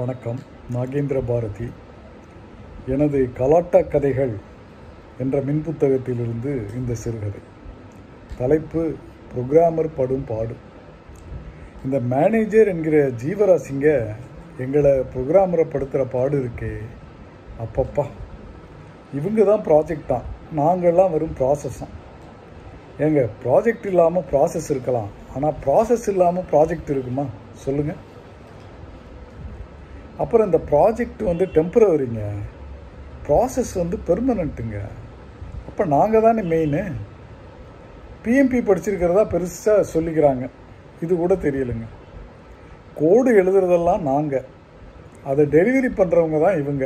வணக்கம் நாகேந்திர பாரதி. எனது கலாட்டா கதைகள் என்ற மின் புத்தகத்திலிருந்து இந்த சிறுகதை. தலைப்பு புரோகிராமர் படும் பாடு. இந்த மேனேஜர் என்கிற ஜீவராசிங்க எங்களை புரோகிராமரை படுத்துகிற பாடு இருக்கே. அப்பப்பா. இவங்க தான் ப்ராஜெக்ட் தான் நாங்கள்லாம் வெறும் ப்ராசஸ் தான் ஏங்க ப்ராஜெக்ட் இல்லாமல் ப்ராசஸ் இருக்கலாம். ஆனால் ப்ராசஸ் இல்லாமல் ப்ராஜெக்ட் இருக்குமா? சொல்லுங்கள் அப்புறம் இந்த ப்ராஜெக்ட் வந்து டெம்பரவரிங்க ப்ராசஸ் வந்து பெர்மனண்ட்டுங்க அப்போ நாங்கள் தானே மெயினு பிஎம்பி படிச்சிருக்கிறதா பெருசாக சொல்லிக்கிறாங்க. இது கூட தெரியலைங்க. கோடு எழுதுறதெல்லாம் நாங்கள் அதை டெலிவரி பண்ணுறவங்க தான் இவங்க.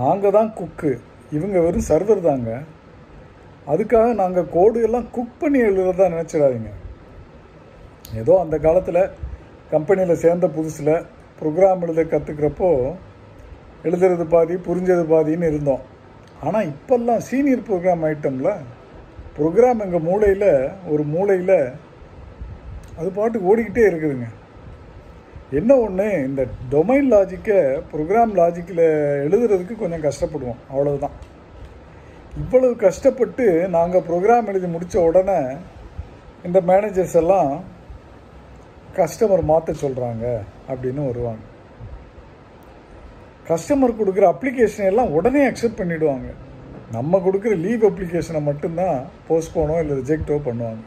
நாங்கள் தான் குக்கு இவங்க வெறும் சர்வர் தாங்க. அதுக்காக நாங்கள் கோடு எல்லாம் குக் பண்ணி எழுதுறதா நினச்சிடாதீங்க. ஏதோ அந்த காலத்தில் கம்பெனியில் சேர்ந்த புதுசில் ப்ரோக்ராம் எழுத கற்றுக்கிறப்போ எழுதுறது பாதி புரிஞ்சது பாதின்னு இருந்தோம். ஆனால் இப்போல்லாம் சீனியர் ப்ரோக்ராம் ஐட்டமில் ப்ரோக்ராம் எங்கள் மூளையில் ஒரு மூளையில் அது பாட்டுக்கு ஓடிக்கிட்டே இருக்குதுங்க. என்ன ஒன்று இந்த டொமைன் லாஜிக்கை ப்ரோக்ராம் லாஜிக்கில் எழுதுறதுக்கு கொஞ்சம் கஷ்டப்படுவோம். அவ்வளவுதான். இவ்வளவு கஷ்டப்பட்டு நாங்கள் ப்ரோக்ராம் எழுதி முடித்த உடனே இந்த மேனேஜர்ஸ் எல்லாம் கஸ்டமர் மாற்ற சொல்கிறாங்க அப்படின்னு வருவாங்க. கஸ்டமர் கொடுக்குற அப்ளிகேஷன் எல்லாம் உடனே அக்செப்ட் பண்ணிவிடுவாங்க நம்ம கொடுக்குற லீவ் அப்ளிகேஷனை மட்டும்தான் போஸ்ட்போனோ இல்லை ரிஜெக்டோ பண்ணுவாங்க.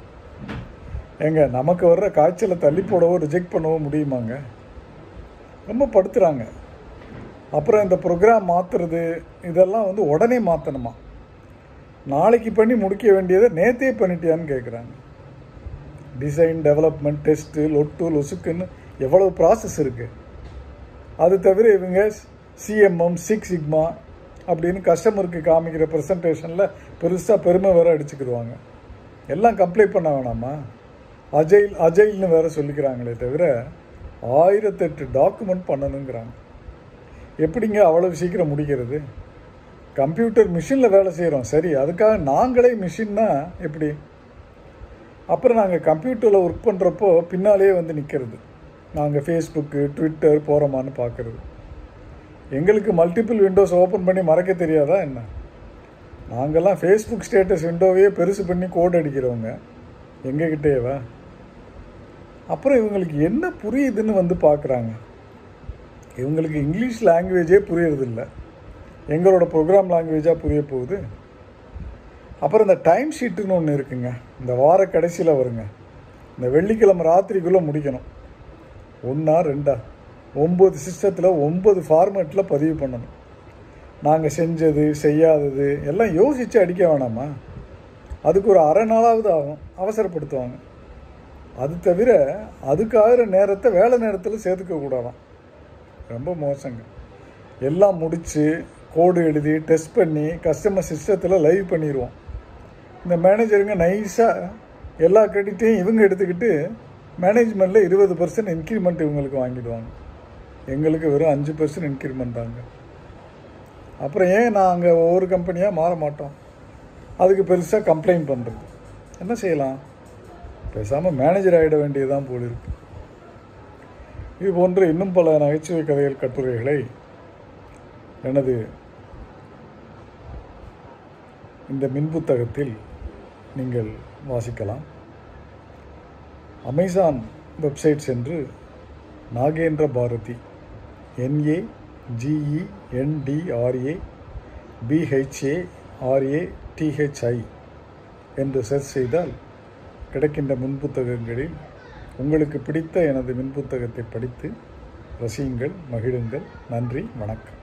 ஏங்க நமக்கு வர்ற காய்ச்சலை தள்ளி போடவோ ரிஜெக்ட் பண்ணவோ முடியுமாங்க? ரொம்ப படுத்துகிறாங்க அப்புறம் இந்த ப்ரோக்ராம் மாற்றுறது இதெல்லாம் வந்து உடனே மாற்றணுமா நாளைக்கு பண்ணி முடிக்க வேண்டியதை நேத்தே பண்ணிட்டியான்னு கேட்குறாங்க டிசைன் டெவலப்மெண்ட் டெஸ்ட்டு லொட்டு லொசுக்குன்னு எவ்வளவு ப்ராசஸ் இருக்குது அது தவிர இவங்க சிஎம்எம் சிக்ஸ் சிக்மா அப்படின்னு கஸ்டமருக்கு காமிக்கிற ப்ரெசன்டேஷனில் பெருசாக பெருமை வேற அடிச்சுக்கிடுவாங்க. எல்லாம் கம்ப்ளைண்ட் பண்ண வேணாமா? அஜைல் அஜைல்னு வேற சொல்லிக்கிறாங்களே தவிர ஆயிரத்தெட்டு டாக்குமெண்ட் பண்ணணுங்கிறாங்க. எப்படிங்க அவ்வளவு சீக்கிரம் முடிக்கிறது? கம்ப்யூட்டர் மிஷினில் வேலை செய்கிறோம் சரி அதுக்காக நாங்களே மிஷின்னா எப்படி? அப்புறம் நாங்கள் கம்ப்யூட்டரில் ஒர்க் பண்ணுறப்போ பின்னாலேயே வந்து நிற்கிறது நாங்கள் ஃபேஸ்புக்கு ட்விட்டர் போகிறோமான்னு பார்க்குறது எங்களுக்கு மல்டிபிள் விண்டோஸ் ஓப்பன் பண்ணி மறக்க தெரியாதா என்ன? நாங்கள்லாம் ஃபேஸ்புக் ஸ்டேட்டஸ் விண்டோவையே பெருசு பண்ணி கோட் அடிக்கிறவங்க. எங்ககிட்டேவா அப்புறம் இவங்களுக்கு என்ன புரியுதுன்னு வந்து பார்க்குறாங்க இவங்களுக்கு இங்கிலீஷ் லாங்குவேஜே புரியறதில்ல. எங்களோட ப்ரோக்ராம் லாங்குவேஜாக புரிய போகுது. அப்புறம் இந்த டைம் ஷீட்டுன்னு ஒன்று இருக்குங்க. இந்த வார கடைசியில் வருங்க. இந்த வெள்ளிக்கிழமை ராத்திரிக்குள்ளே முடிக்கணும். ஒன்றா ரெண்டா? ஒம்பது சிஸ்டத்தில் ஒம்பது ஃபார்மேட்டில் பதிவு பண்ணணும். நாங்கள் செஞ்சது செய்யாதது எல்லாம் யோசித்து அடிக்க வேணாமா? அதுக்கு ஒரு அரை நாளாவது ஆகும். அவசரப்படுத்துவாங்க. அது தவிர அதுக்காகிற நேரத்தை வேலை நேரத்தில் சேர்த்துக்கக்கூடாதாம் ரொம்ப மோசங்க. எல்லாம் முடித்து கோடு எழுதி டெஸ்ட் பண்ணி கஸ்டமர் சிஸ்டத்தில் லைவ் பண்ணிடுவோம் இந்த மேனேஜருங்க நைஸாக எல்லா கிரெடிட்டையும் இவங்க எடுத்துக்கிட்டு மேனேஜ்மெண்ட்டில் இருபது பர்சன்ட் இன்க்ரிமெண்ட் இவங்களுக்கு வாங்கிடுவாங்க. எங்களுக்கு வெறும் அஞ்சு பர்சன்ட் இன்க்ரிமெண்ட் தாங்க. அப்புறம் ஏன் நாங்கள் ஒவ்வொரு கம்பெனியாக மாற மாட்டோம்? அதுக்கு பெருசாக கம்ப்ளைண்ட் பண்ணுறது என்ன செய்யலாம்? பேசாமல் மேனேஜர் ஆகிட வேண்டியதுதான் போல் இருக்கு. இது போன்ற இன்னும் பல நகைச்சுவை கதைகள் கட்டுரைகளை எனது இந்த மின்புத்தகத்தில் நீங்கள் வாசிக்கலாம். அமேசான் வெப்சைட் சென்று Nagendra Bharathi N A G E N D R A B H A R A T H I என்று சர்ச் செய்தால் கிடைக்கின்ற மின்புத்தகங்களில் உங்களுக்கு பிடித்த எனது மின்புத்தகத்தை படித்து ரசியுங்கள் மகிழுங்கள். நன்றி வணக்கம்.